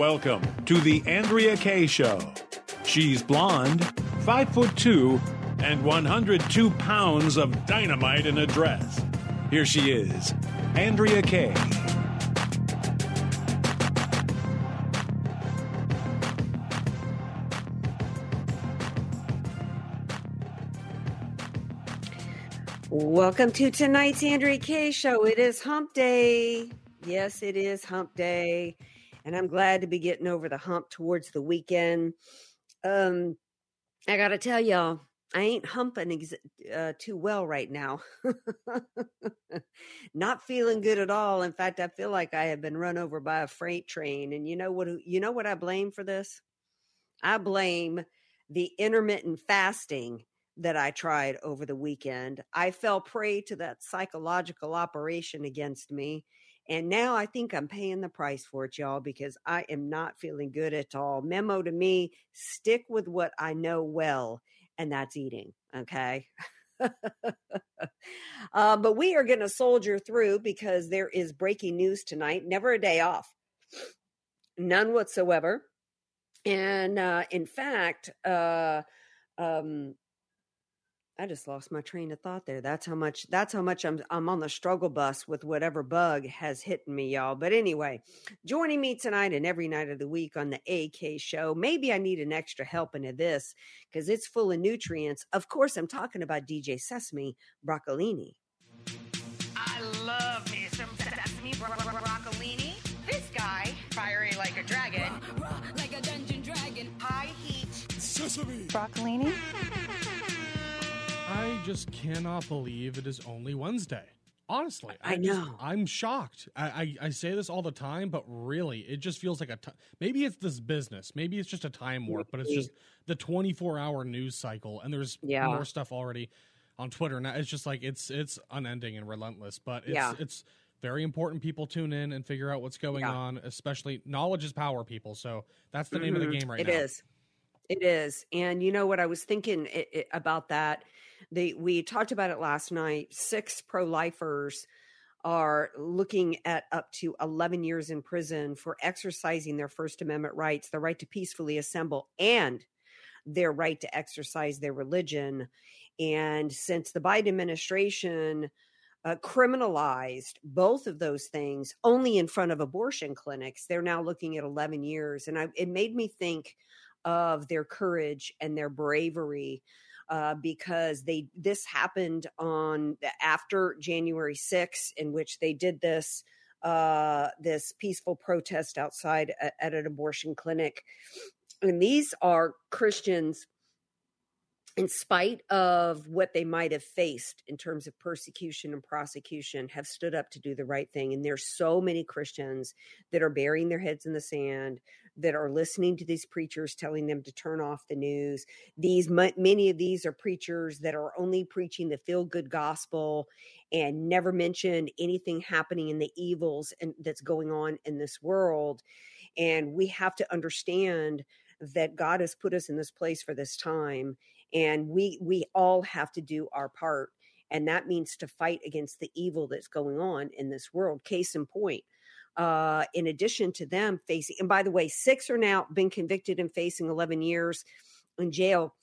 Welcome to the Andrea Kaye Show. She's blonde, five foot two, and 102 pounds of dynamite in a dress. Here she is, Andrea Kaye. Welcome to tonight's Andrea Kaye Show. It is Hump Day. Yes, it is Hump Day, and I'm glad to be getting over the hump towards the weekend. Um, I got to tell y'all, I ain't humping ex- uh, too well right now. Not feeling good at all. In fact, I feel like I have been run over by a freight train. And you know what? You know what I blame for this? I blame the intermittent fasting that I tried over the weekend. I fell prey to that psychological operation against me. And now I think I'm paying the price for it, y'all, because I am not feeling good at all. Memo to me stick with what I know well, and that's eating. Okay. uh, but we are going to soldier through because there is breaking news tonight. Never a day off, none whatsoever. And uh, in fact, uh, um, I just lost my train of thought there. That's how much that's how much I'm I'm on the struggle bus with whatever bug has hit me, y'all. But anyway, joining me tonight and every night of the week on the AK show. Maybe I need an extra helping of this because it's full of nutrients. Of course, I'm talking about DJ Sesame Broccolini. I love me some sesame bro- bro- broccolini. This guy, fiery like a dragon, like a dungeon dragon. high heat. Sesame broccolini? I just cannot believe it is only Wednesday. Honestly, I just- know. I'm shocked. I, I, I say this all the time, but really, it just feels like a. T- maybe it's this business. Maybe it's just a time warp, but it's just the 24 hour news cycle, and there's Yeah. more stuff already on Twitter. Now it's just like it's it's unending and relentless. But it's Yeah. it's very important. People tune in and figure out what's going Yeah. on. Especially knowledge is power, people. So that's the name of the Mhm. game right It now. is. It is. And you know what I was thinking i i about that? We talked about it last night. Six pro-lifers are looking at up to 11 years in prison for exercising their first amendment rights, the right to peacefully assemble and their right to exercise their religion. And since the Biden administration uh, criminalized both of those things only in front of abortion clinics, they're now looking at 11 years. And I, it made me think of their courage and their bravery uh, because they this happened on after January 6th, in which they did this uh, this peaceful protest outside at, at an abortion clinic, and these are Christians. In spite of what they might have faced in terms of persecution and prosecution, have stood up to do the right thing. And there's so many Christians that are burying their heads in the sand, that are listening to these preachers telling them to turn off the news. These many of these are preachers that are only preaching the feel good gospel and never mention anything happening in the evils and that's going on in this world. And we have to understand that God has put us in this place for this time, and we we all have to do our part. And that means to fight against the evil that's going on in this world. Case in point, uh, in addition to them facing, and by the way, six are now been convicted and facing 11 years in jail.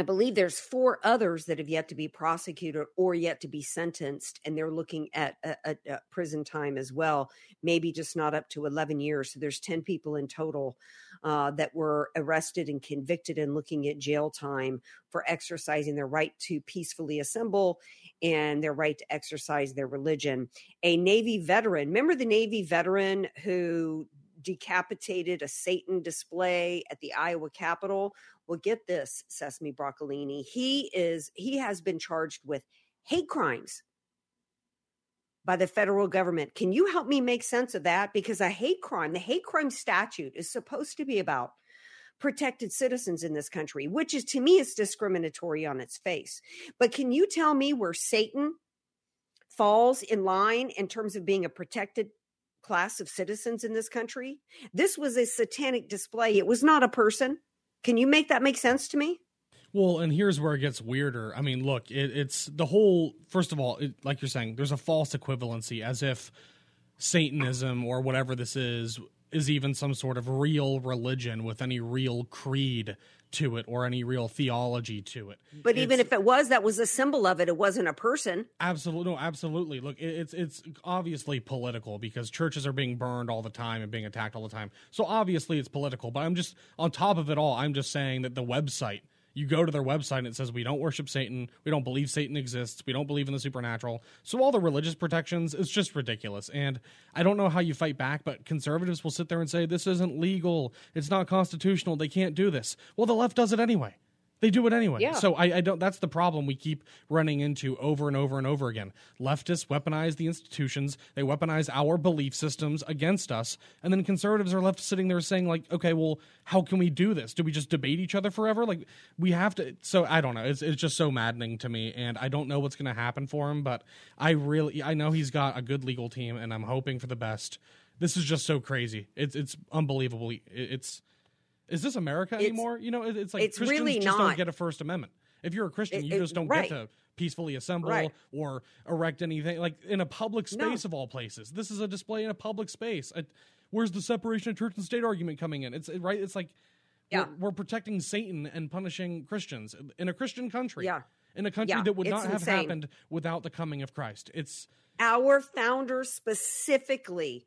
I believe there's four others that have yet to be prosecuted or yet to be sentenced, and they're looking at a, a, a prison time as well, maybe just not up to 11 years. So there's 10 people in total uh, that were arrested and convicted and looking at jail time for exercising their right to peacefully assemble and their right to exercise their religion. A Navy veteran, remember the Navy veteran who decapitated a Satan display at the Iowa Capitol? Well, get this, Sesame Broccolini. He is he has been charged with hate crimes. by the federal government. Can you help me make sense of that? Because a hate crime, the hate crime statute is supposed to be about protected citizens in this country, which is to me is discriminatory on its face. But can you tell me where Satan falls in line in terms of being a protected class of citizens in this country? This was a satanic display. It was not a person. Can you make that make sense to me? Well, and here's where it gets weirder. I mean, look, it, it's the whole. First of all, it, like you're saying, there's a false equivalency, as if Satanism or whatever this is is even some sort of real religion with any real creed to it or any real theology to it. But it's, even if it was, that was a symbol of it. It wasn't a person. Absolutely, no, absolutely. Look, it's it's obviously political because churches are being burned all the time and being attacked all the time. So obviously it's political. But I'm just on top of it all. I'm just saying that the website you go to their website and it says we don't worship Satan, we don't believe Satan exists, we don't believe in the supernatural. So all the religious protections it's just ridiculous. And I don't know how you fight back, but conservatives will sit there and say this isn't legal, it's not constitutional, they can't do this. Well, the left does it anyway. They do it anyway. Yeah. So I, I, don't. That's the problem we keep running into over and over and over again. Leftists weaponize the institutions. They weaponize our belief systems against us, and then conservatives are left sitting there saying, like, okay, well, how can we do this? Do we just debate each other forever? Like, we have to. So I don't know. It's it's just so maddening to me, and I don't know what's going to happen for him. But I really, I know he's got a good legal team, and I'm hoping for the best. This is just so crazy. It's it's unbelievable. It's is this America it's, anymore? You know, it's like it's Christians really just not. don't get a First Amendment. If you're a Christian, you it, just don't right. get to peacefully assemble right. or erect anything like in a public space no. of all places. This is a display in a public space. I, where's the separation of church and state argument coming in? It's right. It's like yeah. we're, we're protecting Satan and punishing Christians in a Christian country. Yeah. In a country yeah, that would not insane. have happened without the coming of Christ. It's our founders specifically.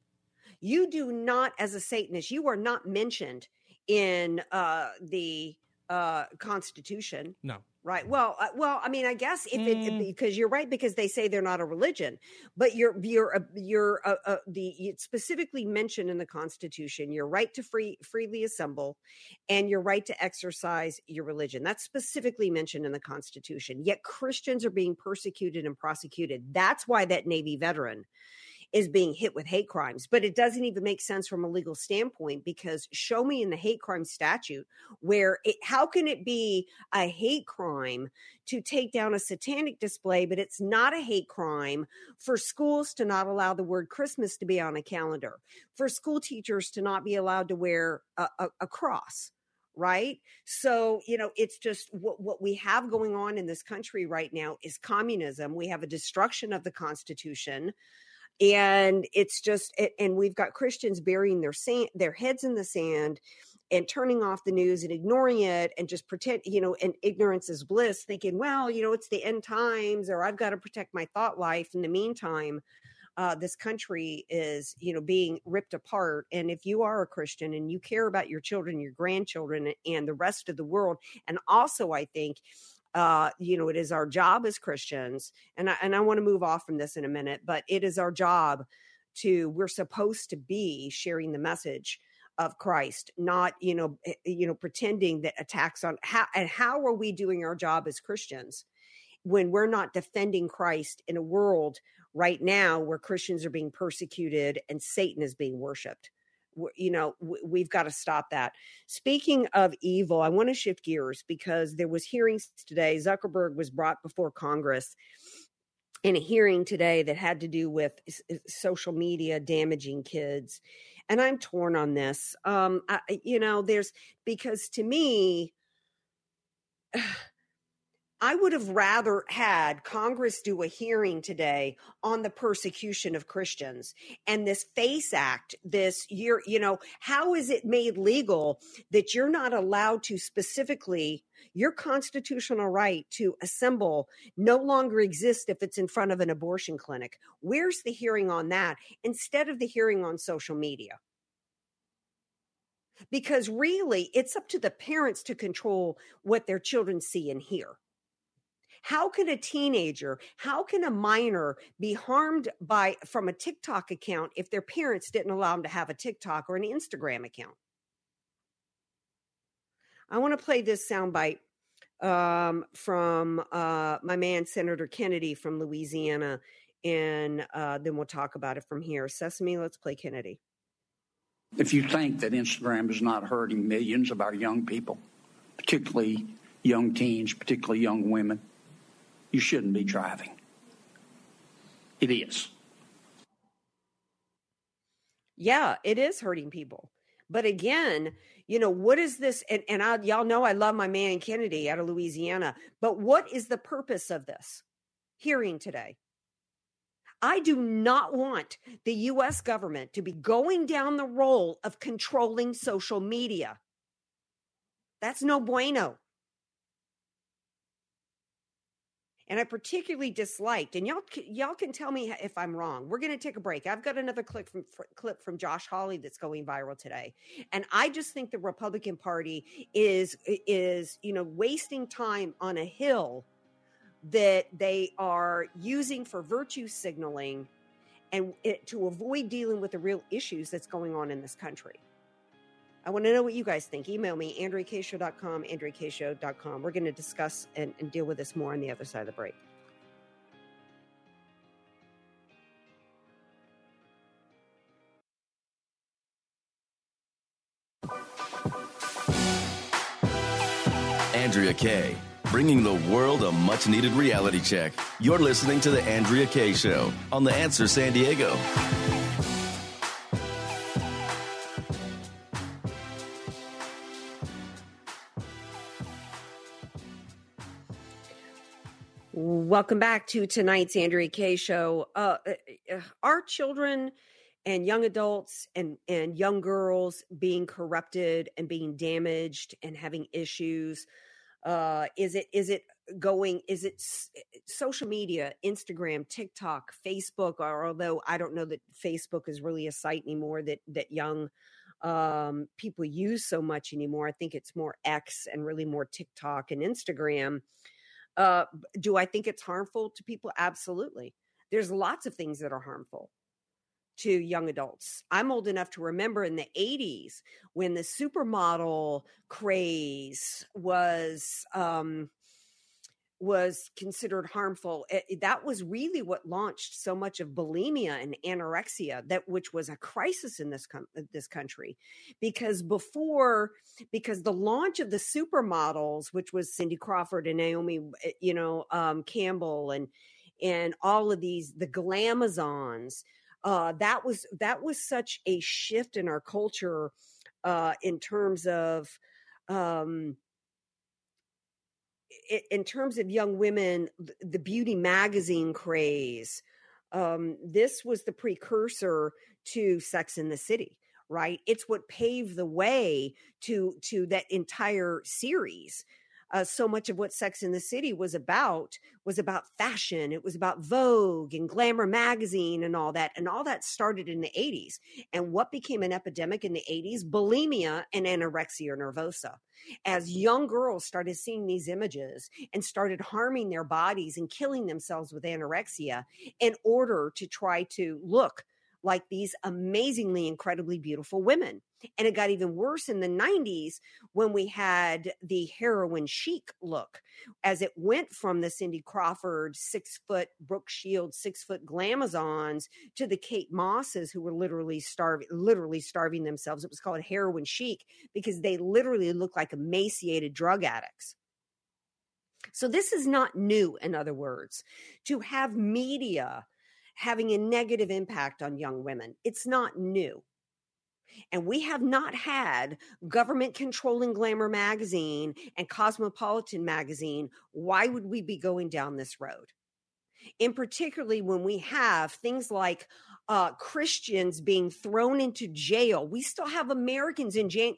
You do not, as a Satanist, you are not mentioned in uh, the uh, Constitution. No. Right. Well, uh, well, I mean, I guess if it mm. because you're right because they say they're not a religion, but you're you're you're uh, uh, the it's specifically mentioned in the Constitution your right to free freely assemble, and your right to exercise your religion. That's specifically mentioned in the Constitution. Yet Christians are being persecuted and prosecuted. That's why that Navy veteran is being hit with hate crimes. But it doesn't even make sense from a legal standpoint because show me in the hate crime statute where it, how can it be a hate crime to take down a satanic display, but it's not a hate crime for schools to not allow the word Christmas to be on a calendar, for school teachers to not be allowed to wear a, a, a cross right so you know it's just what, what we have going on in this country right now is communism we have a destruction of the constitution and it's just and we've got christians burying their sand their heads in the sand and turning off the news and ignoring it and just pretend you know and ignorance is bliss thinking well you know it's the end times or i've got to protect my thought life. In the meantime uh, this country is you know being ripped apart and if you are a christian and you care about your children your grandchildren and the rest of the world and also i think uh, you know, it is our job as Christians, and I, and I want to move off from this in a minute, but it is our job to we're supposed to be sharing the message of Christ, not you know, eh, eh, you know, pretending that attacks on how and how are we doing our job as Christians when we're not defending Christ in a world right now where Christians are being persecuted and Satan is being worshipped you know we've got to stop that. Speaking of evil i want to shift gears because there was hearings today zuckerberg was brought before congress in a hearing today that had to do with social media damaging kids and i'm torn on this. Um I, you know there's because to me I would have rather had Congress do a hearing today on the persecution of Christians and this FACE Act. This year, you know, how is it made legal that you're not allowed to specifically your constitutional right to assemble no longer exists if it's in front of an abortion clinic? Where's the hearing on that instead of the hearing on social media? Because really, it's up to the parents to control what their children see and hear. How can a teenager, how can a minor be harmed by from a TikTok account if their parents didn't allow them to have a TikTok or an Instagram account? I want to play this soundbite um, from uh, my man Senator Kennedy from Louisiana. and uh, then we'll talk about it from here. Sesame, let's play Kennedy. If you think that Instagram is not hurting millions of our young people, particularly young teens, particularly young women, you shouldn't be driving. It is. Yeah, it is hurting people. But again, you know, what is this? And, and I, y'all know I love my man Kennedy out of Louisiana, but what is the purpose of this hearing today? I do not want the US government to be going down the role of controlling social media. That's no bueno. And I particularly disliked. And y'all, y'all can tell me if I'm wrong. We're going to take a break. I've got another clip from clip from Josh Hawley that's going viral today, and I just think the Republican Party is is you know wasting time on a hill that they are using for virtue signaling, and it, to avoid dealing with the real issues that's going on in this country. I want to know what you guys think. Email me, AndreaKShow.com, AndreaKShow.com. We're going to discuss and, and deal with this more on the other side of the break. Andrea Kaye, bringing the world a much needed reality check. You're listening to The Andrea Kaye Show on The Answer San Diego. Welcome back to tonight's Andrea Kaye show. Uh, uh, uh, our children and young adults and, and young girls being corrupted and being damaged and having issues. Uh, is it is it going? Is it social media, Instagram, TikTok, Facebook? Or although I don't know that Facebook is really a site anymore that that young um, people use so much anymore. I think it's more X and really more TikTok and Instagram uh, do I think it's harmful to people? Absolutely. There's lots of things that are harmful to young adults. I'm old enough to remember in the 80s when the supermodel craze was um, was considered harmful it, that was really what launched so much of bulimia and anorexia that which was a crisis in this com- this country. Because before because the launch of the supermodels which was Cindy Crawford and Naomi eh, you know um, Campbell and and all of these the glamazons uh, that was that was such a shift in our culture uh, in terms of um, in terms of young women, the beauty magazine craze, um, this was the precursor to Sex in the City, right? It's what paved the way to to that entire series uh, so much of what Sex in the City was about was about fashion. It was about Vogue and Glamour magazine and all that. And all that started in the 80s. And what became an epidemic in the 80s? Bulimia and anorexia nervosa. As young girls started seeing these images and started harming their bodies and killing themselves with anorexia in order to try to look like these amazingly, incredibly beautiful women. And it got even worse in the 90s when we had the heroin chic look as it went from the Cindy Crawford six foot Brooke Shields, six foot glamazons to the Kate Mosses who were literally starving, literally starving themselves. It was called heroin chic because they literally looked like emaciated drug addicts. So this is not new, in other words, to have media having a negative impact on young women. It's not new. And we have not had government controlling Glamour magazine and Cosmopolitan magazine. Why would we be going down this road? In particularly when we have things like uh, Christians being thrown into jail. We still have Americans in jail,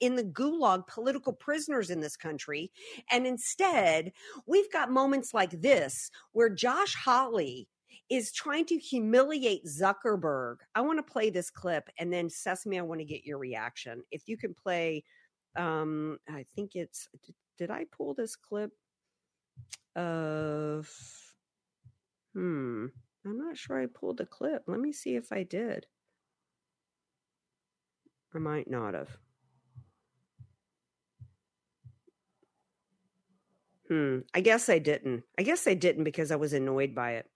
in the gulag, political prisoners in this country. And instead, we've got moments like this where Josh Hawley is trying to humiliate Zuckerberg. I want to play this clip and then Sesame, I want to get your reaction. If you can play, um, I think it's, did I pull this clip of, hmm, I'm not sure I pulled the clip. Let me see if I did. I might not have. Hmm. I guess I didn't. I guess I didn't because I was annoyed by it.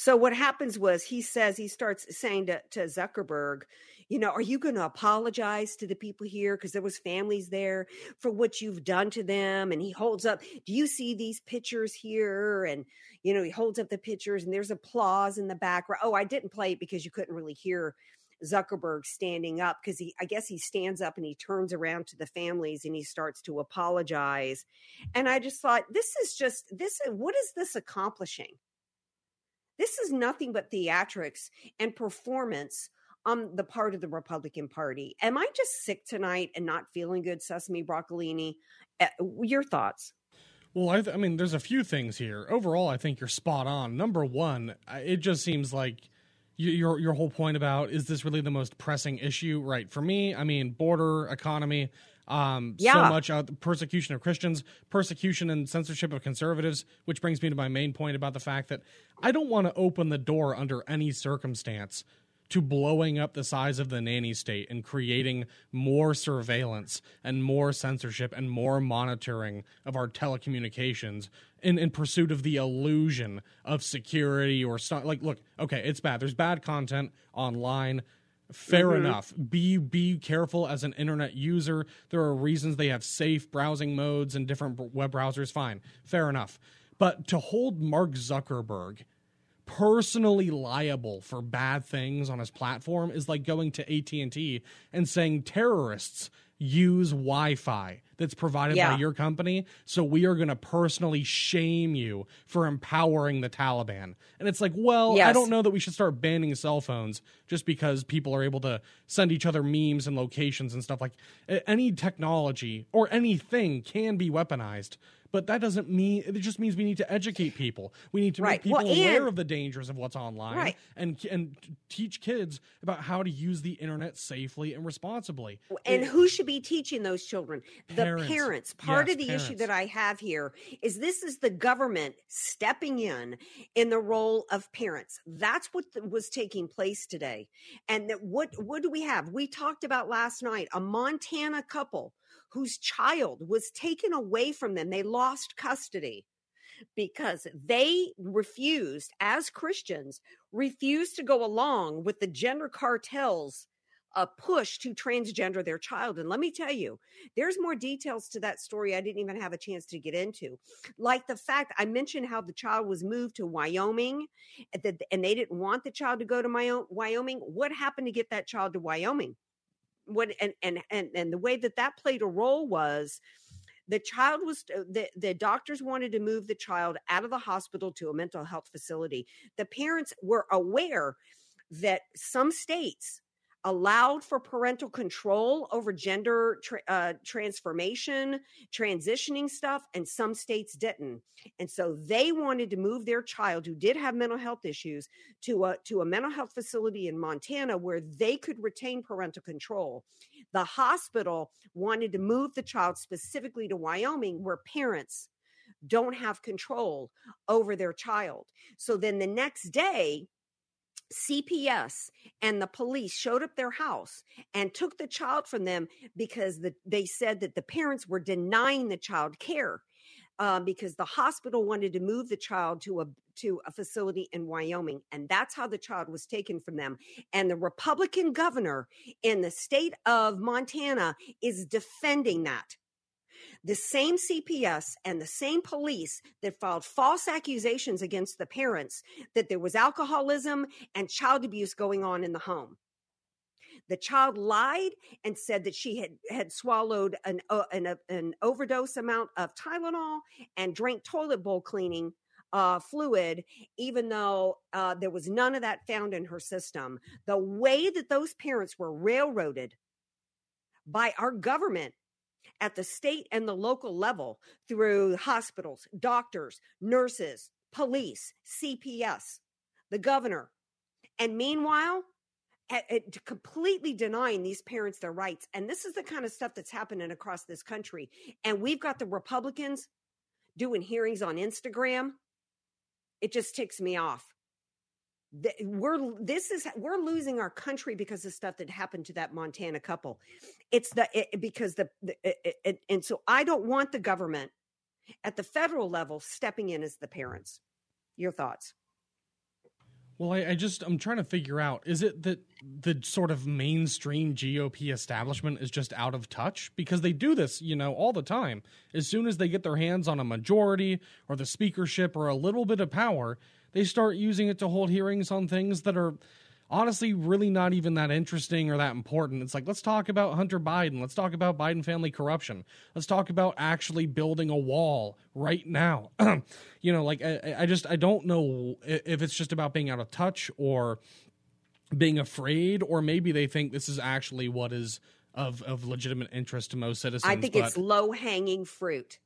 So what happens was he says he starts saying to, to Zuckerberg, you know, are you going to apologize to the people here because there was families there for what you've done to them? And he holds up, do you see these pictures here? And you know, he holds up the pictures and there's applause in the background. Oh, I didn't play it because you couldn't really hear Zuckerberg standing up because he, I guess he stands up and he turns around to the families and he starts to apologize. And I just thought, this is just, this, what is this accomplishing? This is nothing but theatrics and performance on the part of the Republican Party. Am I just sick tonight and not feeling good, Sesame Broccolini? Uh, your thoughts? Well, I, th- I, mean, there's a few things here. Overall, I think you're spot on. Number one, it just seems like your your whole point about is this really the most pressing issue? Right. For me, I mean, border economy. Um, yeah. so much uh, persecution of Christians, persecution and censorship of conservatives, which brings me to my main point about the fact that I don't want to open the door under any circumstance to blowing up the size of the nanny state and creating more surveillance and more censorship and more monitoring of our telecommunications in, in pursuit of the illusion of security or stuff like look okay it's bad there's bad content online fair mm-hmm. enough. Be be careful as an internet user. There are reasons they have safe browsing modes and different web browsers. Fine. Fair enough. But to hold mark zuckerberg personally liable for bad things on his platform is like going to AT&T and saying terrorists use Wi-Fi that's provided yeah. by your company, so we are going to personally shame you for empowering the Taliban. And it's like, well, yes. I don't know that we should start banning cell phones just because people are able to send each other memes and locations and stuff like any technology or anything can be weaponized but that doesn't mean it just means we need to educate people. We need to right. make people well, aware of the dangers of what's online right. and and teach kids about how to use the internet safely and responsibly. And it, who should be teaching those children? The parents. Part yes, of the parents. issue that I have here is this is the government stepping in in the role of parents. That's what was taking place today. And that what what do we have? We talked about last night a Montana couple whose child was taken away from them. They lost custody because they refused, as Christians, refused to go along with the gender cartels a push to transgender their child. And let me tell you, there's more details to that story I didn't even have a chance to get into. Like the fact I mentioned how the child was moved to Wyoming and they didn't want the child to go to Wyoming. What happened to get that child to Wyoming? what and and and and the way that that played a role was the child was uh, the, the doctors wanted to move the child out of the hospital to a mental health facility the parents were aware that some states allowed for parental control over gender tra- uh, transformation, transitioning stuff, and some states didn't. And so they wanted to move their child, who did have mental health issues, to a to a mental health facility in Montana where they could retain parental control. The hospital wanted to move the child specifically to Wyoming, where parents don't have control over their child. So then the next day, CPS and the police showed up their house and took the child from them because the, they said that the parents were denying the child care uh, because the hospital wanted to move the child to a to a facility in Wyoming, and that's how the child was taken from them. And the Republican governor in the state of Montana is defending that the same CPS and the same police that filed false accusations against the parents that there was alcoholism and child abuse going on in the home. The child lied and said that she had, had swallowed an, uh, an, an overdose amount of Tylenol and drank toilet bowl cleaning uh, fluid, even though uh, there was none of that found in her system. The way that those parents were railroaded by our government at the state and the local level through hospitals, doctors, nurses, police, CPS, the governor. And meanwhile, at, at, completely denying these parents their rights. And this is the kind of stuff that's happening across this country. And we've got the Republicans doing hearings on Instagram. It just ticks me off we're this is we're losing our country because of stuff that happened to that Montana couple. It's the it, because the, the it, it, and so I don't want the government at the federal level stepping in as the parents. Your thoughts? Well, I, I, just I'm trying to figure out is it that the sort of mainstream GOP establishment is just out of touch because they do this, you know, all the time. As soon as they get their hands on a majority or the speakership or a little bit of power, they start using it to hold hearings on things that are honestly really not even that interesting or that important. It's like, let's talk about Hunter Biden. Let's talk about Biden family corruption. Let's talk about actually building a wall right now. you know, like, I, I, just, I don't know if it's just about being out of touch or being afraid, or maybe they think this is actually what is of, of legitimate interest to most citizens. I think but... it's low hanging fruit.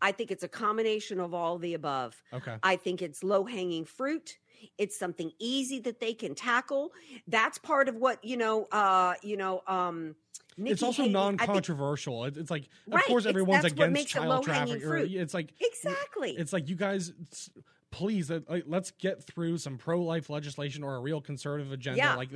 I think it's a combination of all the above. Okay. I think it's low hanging fruit. It's something easy that they can tackle. That's part of what, you know, uh, you know, um, Nikki it's also Haley, non-controversial. Think, it's like, of right, course, everyone's against child trafficking. It's like exactly. It's like you guys please uh, let's get through some pro-life legislation or a real conservative agenda. Yeah. like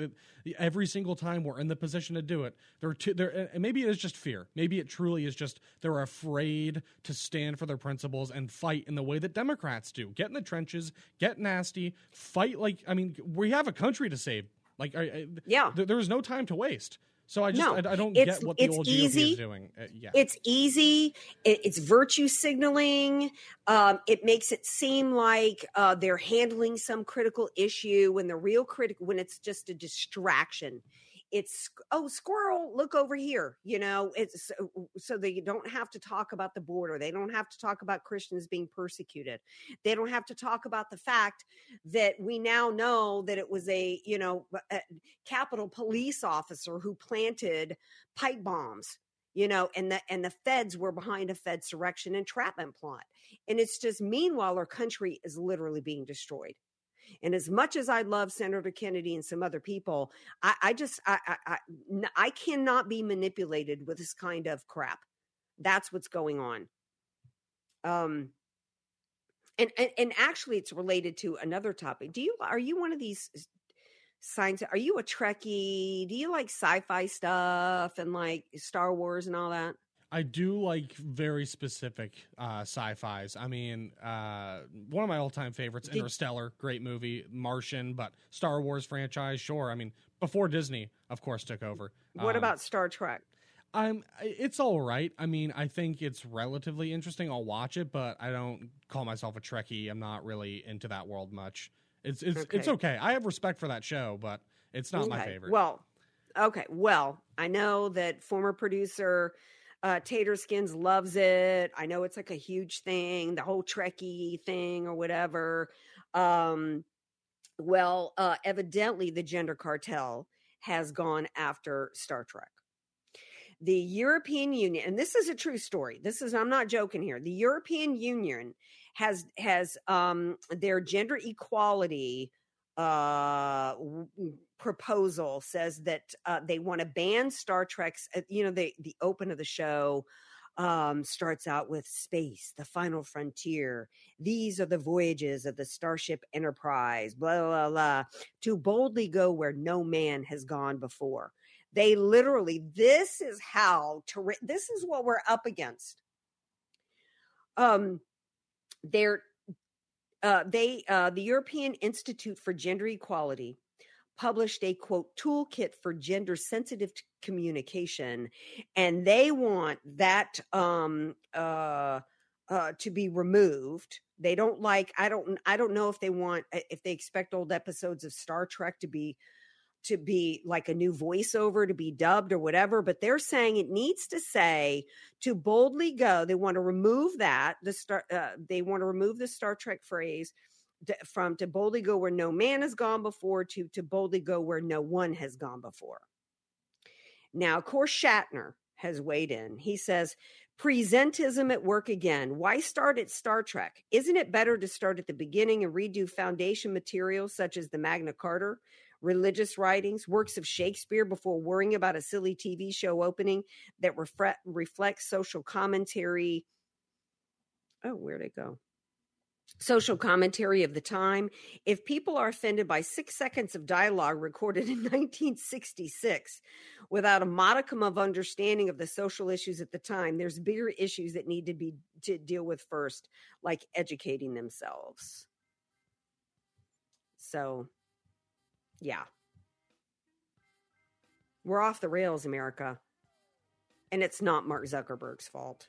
every single time we're in the position to do it they're too, they're and maybe it is just fear. Maybe it truly is just they're afraid to stand for their principles and fight in the way that democrats do. Get in the trenches get nasty fight like i mean we have a country to save. Like I, I, yeah. there is no time to waste so I just no, I, I, don't get what the old easy. GOP is doing. Uh, yeah. It's easy. It, it's virtue signaling. Um, it makes it seem like uh, they're handling some critical issue when the real critical when it's just a distraction it's oh squirrel look over here you know it's uh, so, so they don't have to talk about the border they don't have to talk about christians being persecuted they don't have to talk about the fact that we now know that it was a you know a capitol police officer who planted pipe bombs you know and the and the feds were behind a fed surrection entrapment plot and it's just meanwhile our country is literally being destroyed and as much as I love Senator Kennedy and some other people, I, I just I, I I cannot be manipulated with this kind of crap. That's what's going on. Um, and, and and actually, it's related to another topic. Do you are you one of these science? Are you a Trekkie? Do you like sci-fi stuff and like Star Wars and all that? I do like very specific uh, sci-fi's. I mean, uh, one of my all-time favorites, Did, Interstellar, great movie. Martian, but Star Wars franchise, sure. I mean, before Disney, of course, took over. What um, about Star Trek? I'm. It's all right. I mean, I think it's relatively interesting. I'll watch it, but I don't call myself a Trekkie. I'm not really into that world much. It's it's okay. it's okay. I have respect for that show, but it's not okay. my favorite. Well, okay. Well, I know that former producer uh, Tater Skins loves it. I know it's like a huge thing, the whole Trekkie thing or whatever. Um, well, uh, evidently, the gender cartel has gone after Star Trek. The European Union, and this is a true story. This is I'm not joking here. The European Union has has um, their gender equality uh, proposal says that uh, they want to ban Star Trek's. Uh, you know, the the open of the show um, starts out with space, the final frontier. These are the voyages of the Starship Enterprise. Blah blah blah. To boldly go where no man has gone before. They literally. This is how to. This is what we're up against. Um, they're uh, they uh, the European Institute for Gender Equality published a quote toolkit for gender sensitive communication and they want that um uh uh to be removed. They don't like i don't i don't know if they want if they expect old episodes of star trek to be to be like a new voiceover to be dubbed or whatever but they're saying it needs to say to boldly go they want to remove that the star uh, they want to remove the star trek phrase from to boldly go where no man has gone before to to boldly go where no one has gone before. Now, of course, Shatner has weighed in. He says, Presentism at work again. Why start at Star Trek? Isn't it better to start at the beginning and redo foundation materials such as the Magna Carta, religious writings, works of Shakespeare before worrying about a silly TV show opening that refre- reflects social commentary? Oh, where'd it go? Social commentary of the time. If people are offended by six seconds of dialogue recorded in 1966 without a modicum of understanding of the social issues at the time, there's bigger issues that need to be to deal with first, like educating themselves. So, yeah. We're off the rails, America. And it's not Mark Zuckerberg's fault.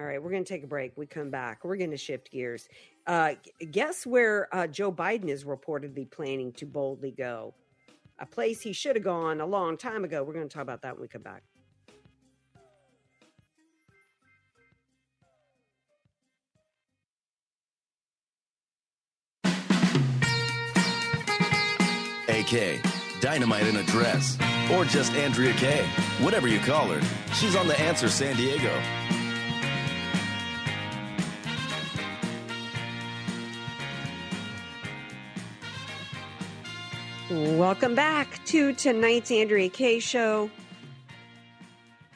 All right, we're going to take a break. We come back. We're going to shift gears. Uh, guess where uh, Joe Biden is reportedly planning to boldly go? A place he should have gone a long time ago. We're going to talk about that when we come back. AK, Dynamite in a Dress, or just Andrea Kaye. Whatever you call her, she's on The Answer San Diego. Welcome back to tonight's Andrea Kaye show.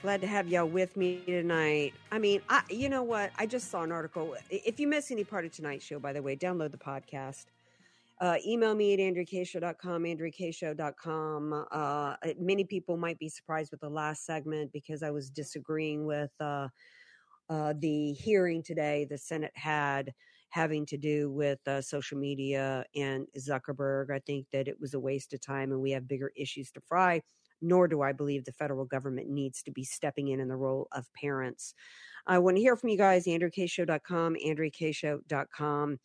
Glad to have y'all with me tonight. I mean, I you know what? I just saw an article. If you miss any part of tonight's show, by the way, download the podcast. Uh, email me at andreakshow.com, andreakshow.com. Uh, many people might be surprised with the last segment because I was disagreeing with uh, uh, the hearing today the Senate had having to do with uh, social media and Zuckerberg. I think that it was a waste of time and we have bigger issues to fry. Nor do I believe the federal government needs to be stepping in in the role of parents. I want to hear from you guys, andreakshow.com, andreakshow.com.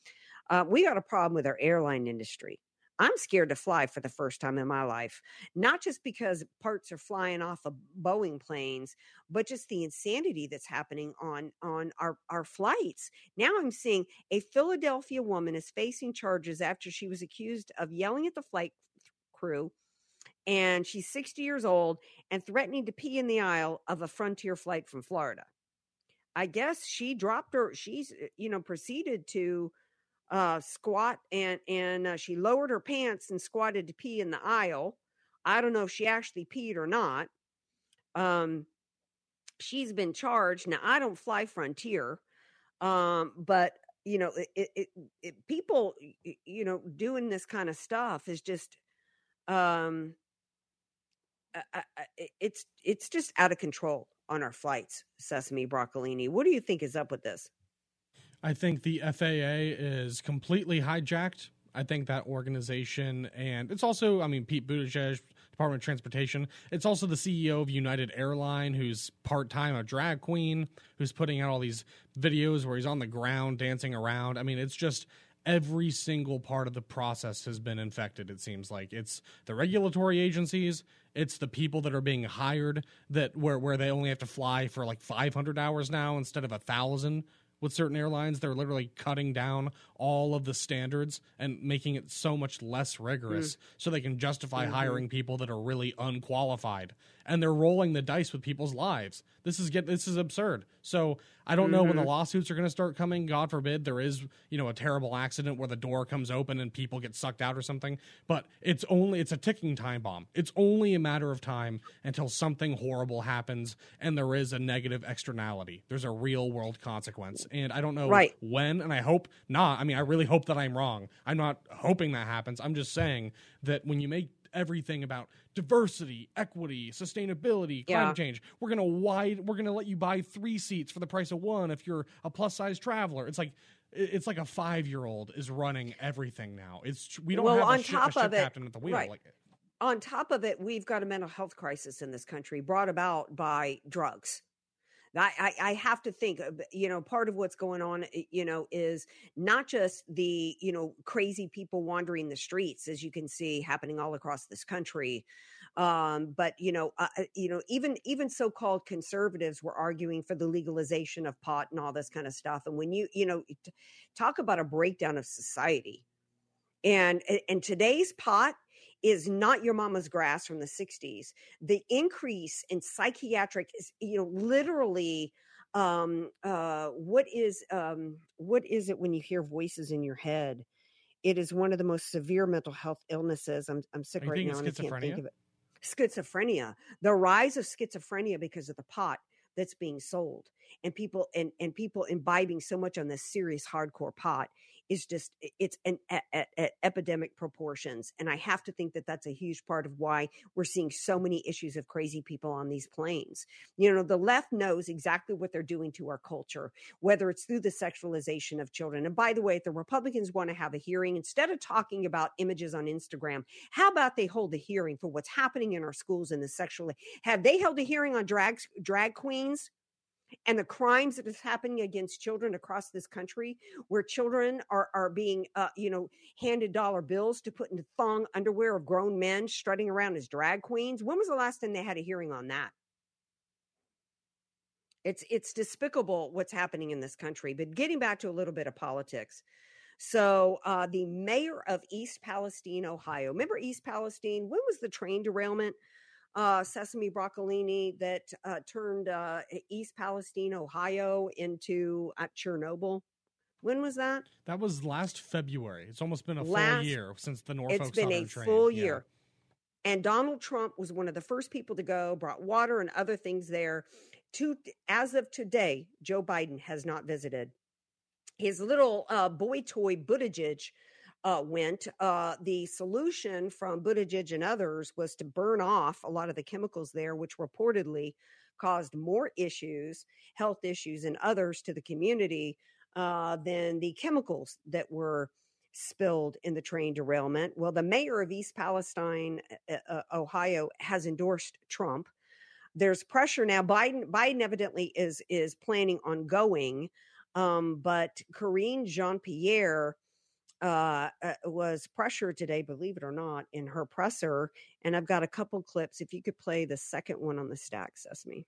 Uh, we got a problem with our airline industry. I'm scared to fly for the first time in my life, not just because parts are flying off of Boeing planes, but just the insanity that's happening on on our our flights. Now I'm seeing a Philadelphia woman is facing charges after she was accused of yelling at the flight crew and she's 60 years old and threatening to pee in the aisle of a Frontier flight from Florida. I guess she dropped her she's eh, you know proceeded to uh, squat and and uh, she lowered her pants and squatted to pee in the aisle. I don't know if she actually peed or not. Um, she's been charged. Now I don't fly Frontier, um, but you know, it, it, it, people, you know, doing this kind of stuff is just, um, it's it's just out of control on our flights. Sesame Broccolini, what do you think is up with this? I think the FAA is completely hijacked. I think that organization, and it's also, I mean, Pete Buttigieg, Department of Transportation. It's also the CEO of United Airline, who's part time a drag queen, who's putting out all these videos where he's on the ground dancing around. I mean, it's just every single part of the process has been infected it seems like it's the regulatory agencies it's the people that are being hired that where where they only have to fly for like 500 hours now instead of a thousand with certain airlines. They're literally cutting down all of the standards and making it so much less rigorous mm. so they can justify mm-hmm. hiring people that are really unqualified. And they're rolling the dice with people's lives. This is get this is absurd. So I don't mm-hmm. know when the mm-hmm. lawsuits are going to start coming. God forbid there is, you know, a terrible accident where the door comes open and people get sucked out or something. But it's only it's a ticking time bomb. It's only a matter of time until something horrible happens and there is a negative externality. There's a real world consequence, and I don't know right. when. And I hope not. I mean, I really hope that I'm wrong. I'm not hoping that happens. I'm just saying that when you make everything about diversity, equity, sustainability, climate yeah. change. We're gonna wide. We're gonna let you buy three seats for the price of one if you're a plus size traveler. It's like it's like a five year old is running everything now. It's we don't well, have on a, sh- top a of it, captain at the wheel. Right. Like, on top of it, we've got a mental health crisis in this country brought about by drugs. I, I, have to think, you know, part of what's going on, eh, you know, is not just the, you know, crazy people wandering the streets, as you can see happening all across this country. Um, but you know, uh, uh you know, even even so-called conservatives were arguing for the legalization of pot and all this kind of stuff. And when you, you know, talk about a breakdown of society, and and today's pot is not your mama's grass from the 60s. The increase in psychiatric is, you know, literally um uh what is um what is it when you hear voices in your head? It is one of the most severe mental health illnesses. I'm I'm sick right now and I can't think of it. Schizophrenia. The rise of schizophrenia because of the pot that's being sold and people and and people imbibing so much on this serious hardcore pot is just it's an epidemic proportions and i have to think that that's a huge part of why we're seeing so many issues of crazy people on these planes. You know the left knows exactly what they're doing to our culture whether it's through the sexualization of children and by the way if the republicans want to have a hearing instead of talking about images on instagram how about they hold a hearing for what's happening in our schools and the sexual have they held a hearing on drag drag queens and the crimes that is happening against children across this country where children are are being uh, you know handed dollar bills to put into thong underwear of grown men strutting around as drag queens. When was the last time they had a hearing on that? It's it's despicable what's happening in this country but getting back to a little bit of politics. So uh, the mayor of east palestine ohio remember east palestine? When was the train derailment uh, Sesame Broccolini that uh, turned uh, East Palestine, Ohio into Chernobyl. When was that? That was last February. It's almost been a last, full year since the Norfolk It's been Southern a train. full yeah. year. And Donald Trump was one of the first people to go, brought water and other things there. To as of today, Joe Biden has not visited. His little uh, boy toy Buttigieg uh, went, uh, the solution from Buttigieg and others was to burn off a lot of the chemicals there, which reportedly caused more issues, health issues, and others to the community uh, than the chemicals that were spilled in the train derailment. Well, the mayor of East Palestine, uh, uh, Ohio, has endorsed Trump. There's pressure now. Biden, Biden evidently is is planning on going, um, but Karine Jean Pierre uh, uh, was pressured today, believe it or not, in her presser. And I've got a couple clips. If you could play the second one on the stack, Sesame.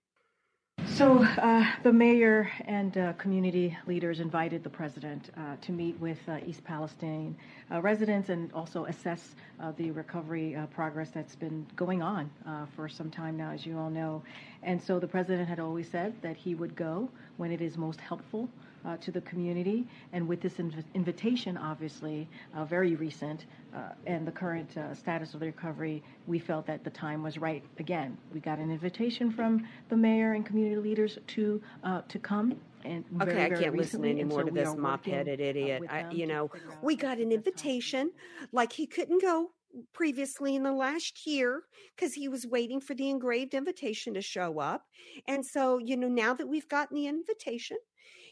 So, uh, the mayor and uh, community leaders invited the president uh, to meet with uh, East Palestine uh, residents and also assess the recovery progress that's been going on for some time now, as you all know. And so, the president had always said that he would go when it is most helpful uh, to the community. And with this inv- invitation, obviously, uh, very recent, uh, and the current uh, status of the recovery, we felt that the time was right. Again, we got an invitation from the mayor and community leaders to uh, to come. And okay, very, I can't listen anymore so to this mop-headed uh, idiot. I, you know, we got an invitation, like he couldn't go previously in the last year because he was waiting for the engraved invitation to show up. And so, you know, now that we've gotten the invitation,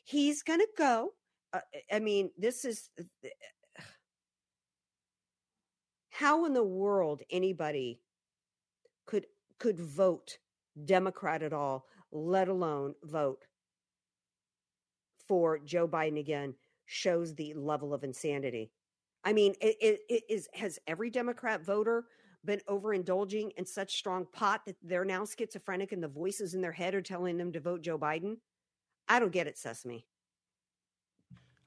He's going to go. Uh, I mean, this is how in the world anybody could could vote Democrat at all, let alone vote for Joe Biden again, shows the level of insanity. I mean, it, it, it is has every Democrat voter been overindulging in such strong pot that they're now schizophrenic and the voices in their head are telling them to vote Joe Biden? I don't get it, Sesame.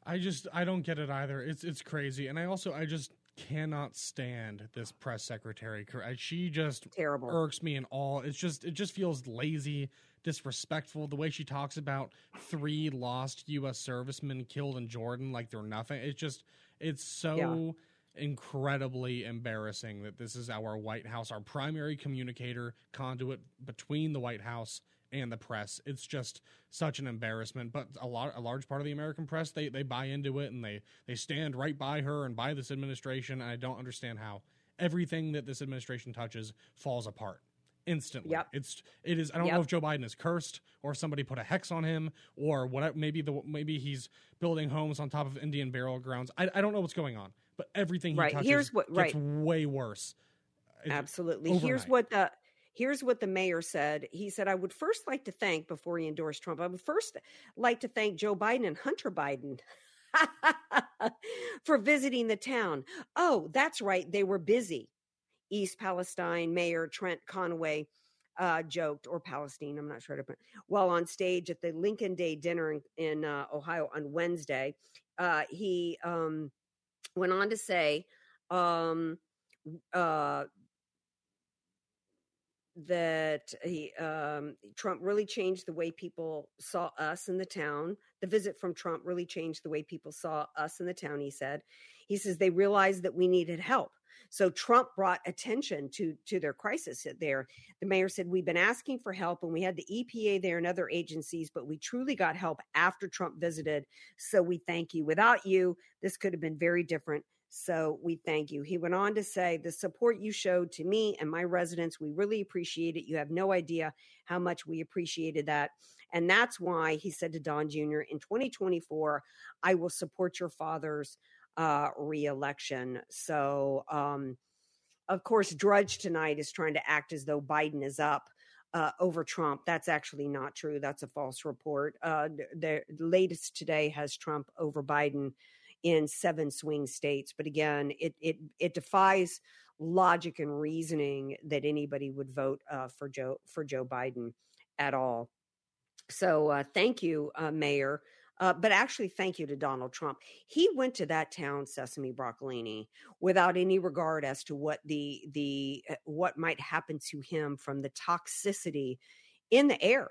I just I don't get it either. It's it's crazy, and I also I just cannot stand this press secretary. She just terrible irks me in all. It's just it just feels lazy, disrespectful. The way she talks about three lost U.S. servicemen killed in Jordan like they're nothing. It's just it's so. Yeah incredibly embarrassing that this is our White House, our primary communicator, conduit between the White House and the press. It's just such an embarrassment. But a lot, a large part of the American press, they they buy into it and they they stand right by her and by this administration. And I don't understand how everything that this administration touches falls apart instantly. Yep. It's it is I don't yep. know if Joe Biden is cursed or somebody put a hex on him or what maybe the maybe he's building homes on top of Indian burial grounds. I, I don't know what's going on, but everything he right. touches Here's what, gets way worse. Absolutely. Overnight. Here's what the Here's what the mayor said. He said, I would first like to thank, before he endorsed Trump, I would first like to thank Joe Biden and Hunter Biden for visiting the town. Oh, that's right. They were busy. East Palestine Mayor Trent Conaway uh, joked, or Palestine, I'm not sure. To, while on stage at the Lincoln Day dinner in, in uh, Ohio on Wednesday, uh, he um, went on to say, um, uh, that he um, Trump really changed the way people saw us in the town. The visit from Trump really changed the way people saw us in the town. He said He says they realized that we needed help. So Trump brought attention to to their crisis there. The mayor said we've been asking for help and we had the EPA there and other agencies, but we truly got help after Trump visited. So we thank you. Without you, this could have been very different. So we thank you. He went on to say, The support you showed to me and my residents, we really appreciate it. You have no idea how much we appreciated that. And that's why he said to Don Jr., in 2024, I will support your father's uh, reelection. So, um, of course, Drudge tonight is trying to act as though Biden is up. Uh, over Trump. That's actually not true. That's a false report. Uh, the, the latest today has Trump over Biden in seven swing states. But again, it it it defies logic and reasoning that anybody would vote uh, for Joe for Joe Biden at all. So uh, thank you, uh, Mayor. Uh, but actually, thank you to Donald Trump. He went to that town, Sesame Broccolini, without any regard as to what the the uh, what might happen to him from the toxicity in the air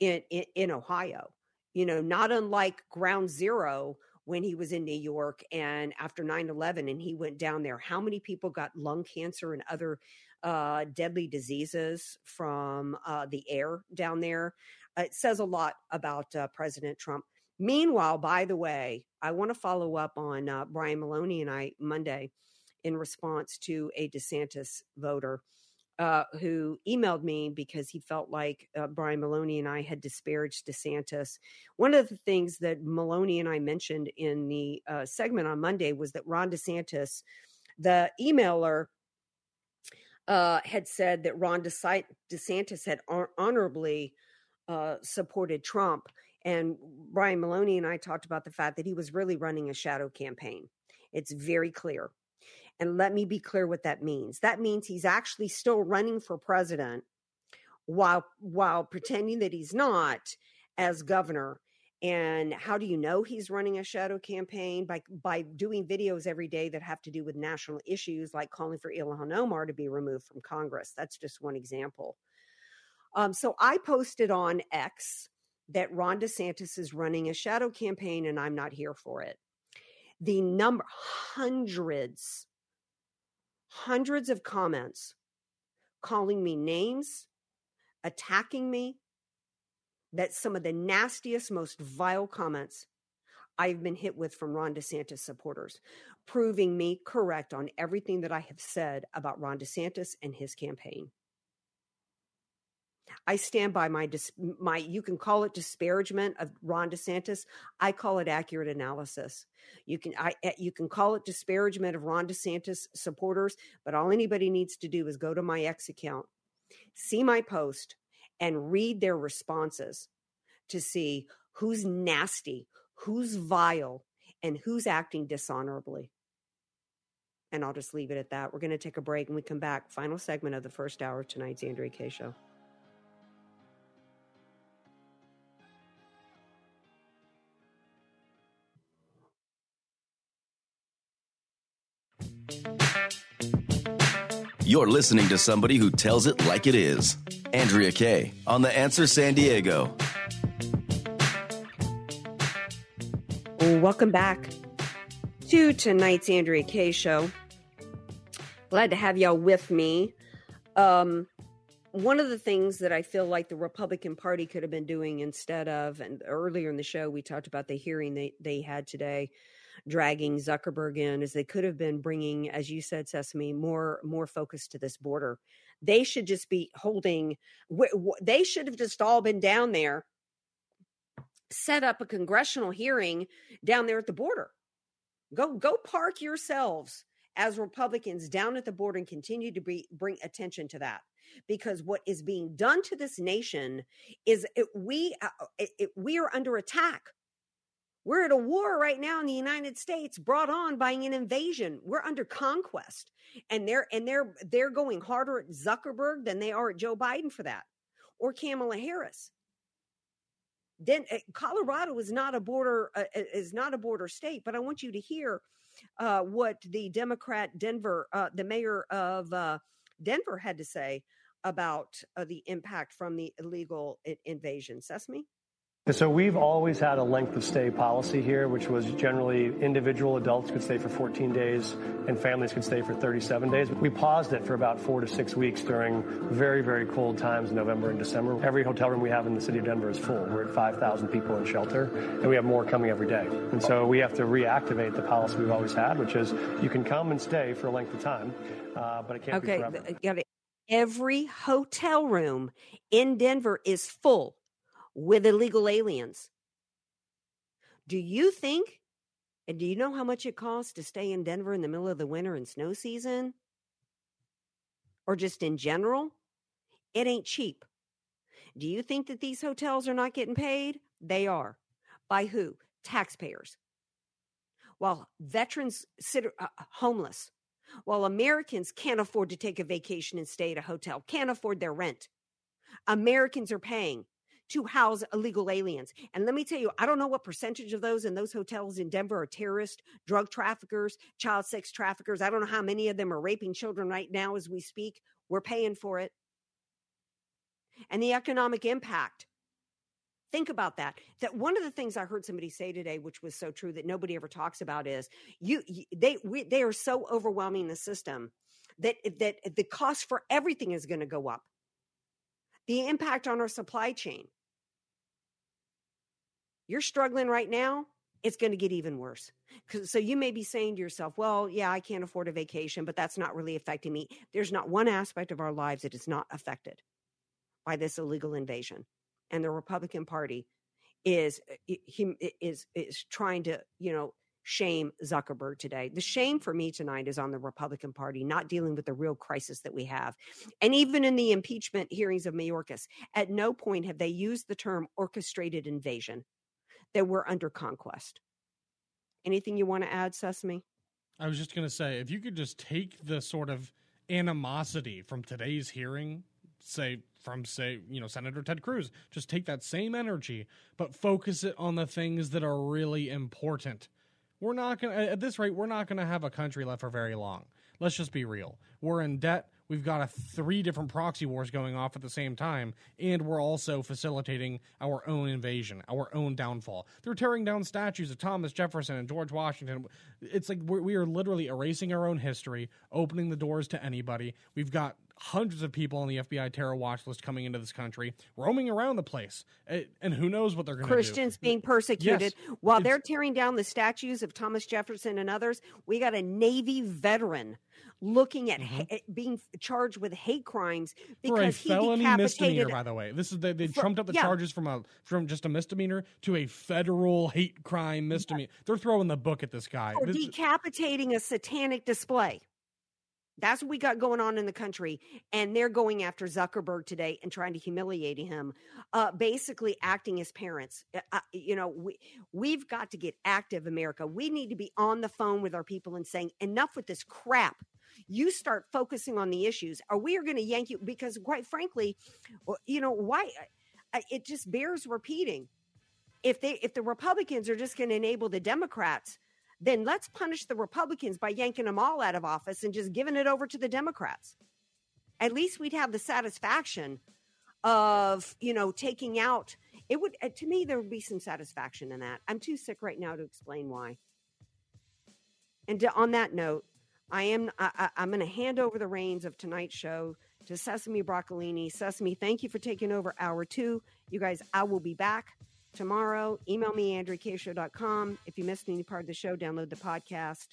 in, in, in Ohio. You know, not unlike Ground Zero when he was in New York and after 9/11, and he went down there. How many people got lung cancer and other uh, deadly diseases from uh, the air down there? it says a lot about uh, President Trump. Meanwhile, by the way, I want to follow up on uh, Brian Maloney and I Monday in response to a DeSantis voter uh, who emailed me because he felt like uh, Brian Maloney and I had disparaged DeSantis. One of the things that Maloney and I mentioned in the uh, segment on Monday was that Ron DeSantis, the emailer, uh, had said that Ron DeSantis had honorably uh, supported Trump. And Brian Maloney and I talked about the fact that he was really running a shadow campaign. It's very clear. And let me be clear what that means. That means he's actually still running for president while while pretending that he's not as governor. And how do you know he's running a shadow campaign? By by doing videos every day that have to do with national issues, like calling for Ilhan Omar to be removed from Congress. That's just one example. Um, so I posted on X that Ron DeSantis is running a shadow campaign and I'm not here for it. The number, hundreds, hundreds of comments calling me names, attacking me. That's some of the nastiest, most vile comments I've been hit with from Ron DeSantis supporters, proving me correct on everything that I have said about Ron DeSantis and his campaign. I stand by my my you can call it disparagement of Ron DeSantis. I call it accurate analysis. You can I eh, you can call it disparagement of Ron DeSantis supporters, but all anybody needs to do is go to my X account, see my post and read their responses to see who's nasty, who's vile, and who's acting dishonorably. And I'll just leave it at that. We're going to take a break and we come back. Final segment of the first hour of tonight's Andrea Kaye Show. You're listening to somebody who tells it like it is. Andrea Kaye on The Answer San Diego. Welcome back to tonight's Andrea Kaye show. Glad to have y'all with me. Um, one of the things that I feel like the Republican Party could have been doing instead of, and earlier in the show, we talked about the hearing they, they had today dragging Zuckerberg in as they could have been bringing, as you said, Sesame, more more focus to this border. They should just be holding. They should have just all been down there, set up a congressional hearing down there at the border. Go go park yourselves as Republicans down at the border and continue to be, bring attention to that because what is being done to this nation is it, we uh, it, it, we are under attack we're at a war right now in the United States brought on by an invasion. We're under conquest. And they're and they're they're going harder at Zuckerberg than they are at Joe Biden for that or Kamala Harris. Then uh, Colorado is not a border uh, is not a border state, but I want you to hear uh, what the Democrat Denver, uh, the mayor of uh, Denver, had to say about uh, the impact from the illegal invasion. Sesame. So we've always had a length of stay policy here, which was generally individual adults could stay for 14 days and families could stay for 37 days. We paused it for about four to six weeks during very, very cold times in November and December. Every hotel room we have in the city of Denver is full. We're at 5,000 people in shelter, and we have more coming every day. And so we have to reactivate the policy we've always had, which is you can come and stay for a length of time, uh, but it can't okay, be forever. got it. Every hotel room in Denver is full with illegal aliens. Do you think, and do you know how much it costs to stay in Denver in the middle of the winter and snow season? Or just in general? It ain't cheap. Do you think that these hotels are not getting paid? They are. By who? Taxpayers. While veterans sit uh, homeless, while Americans can't afford to take a vacation and stay at a hotel, can't afford their rent, Americans are paying to house illegal aliens. And let me tell you, I don't know what percentage of those in those hotels in Denver are terrorists, drug traffickers, child sex traffickers. I don't know how many of them are raping children right now as we speak. We're paying for it. And the economic impact. Think about that. That one of the things I heard somebody say today, which was so true that nobody ever talks about, is you, they we, they are so overwhelming the system that that the cost for everything is going to go up. The impact on our supply chain you're struggling right now, it's going to get even worse. So you may be saying to yourself, well, yeah, I can't afford a vacation, but that's not really affecting me. There's not one aspect of our lives that is not affected by this illegal invasion. And the Republican Party is uh, is is trying to, you know, shame Zuckerberg today. The shame for me tonight is on the Republican Party not dealing with the real crisis that we have. And even in the impeachment hearings of Mayorkas, at no point have they used the term orchestrated invasion that we're under conquest. Anything you want to add, Sesame? I was just going to say, if you could just take the sort of animosity from today's hearing, say from say you know Senator Ted Cruz, just take that same energy, but focus it on the things that are really important. We're not going to at this rate, we're not going to have a country left for very long. Let's just be real. We're in debt. We've got a three different proxy wars going off at the same time, and we're also facilitating our own invasion, our own downfall. They're tearing down statues of Thomas Jefferson and George Washington. It's like we're, we are literally erasing our own history, opening the doors to anybody. We've got hundreds of people on the FBI terror watch list coming into this country, roaming around the place, and who knows what they're going to do. Christians being persecuted yes, while they're tearing down the statues of Thomas Jefferson and others. We got a Navy veteran looking at mm-hmm. ha- being charged with hate crimes because For a felony misdemeanor. By the way, this is they, they for, trumped up the yeah. charges from a from just a misdemeanor to a federal hate crime misdemeanor. Yeah. They're throwing the book at this guy. For this, decapitating a satanic display. That's what we got going on in the country. And they're going after Zuckerberg today and trying to humiliate him, uh, basically acting as parents. Uh, you know, we, we've got to get active, America. We need to be on the phone with our people and saying, enough with this crap. You start focusing on the issues, or we are going to yank you because, quite frankly, you know, why it just bears repeating. If they, if the Republicans are just going to enable the Democrats, then let's punish the Republicans by yanking them all out of office and just giving it over to the Democrats. At least we'd have the satisfaction of, you know, taking out it would uh, to me there would be some satisfaction in that. I'm too sick right now to explain why. And to, on that note, I am I, am going to hand over the reins of tonight's show to Sesame Broccolini. Sesame, thank you for taking over hour two. You guys, I will be back tomorrow. Email me, andreakshow.com. If you missed any part of the show, download the podcast.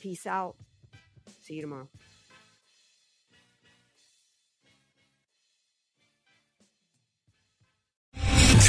Peace out. See you tomorrow.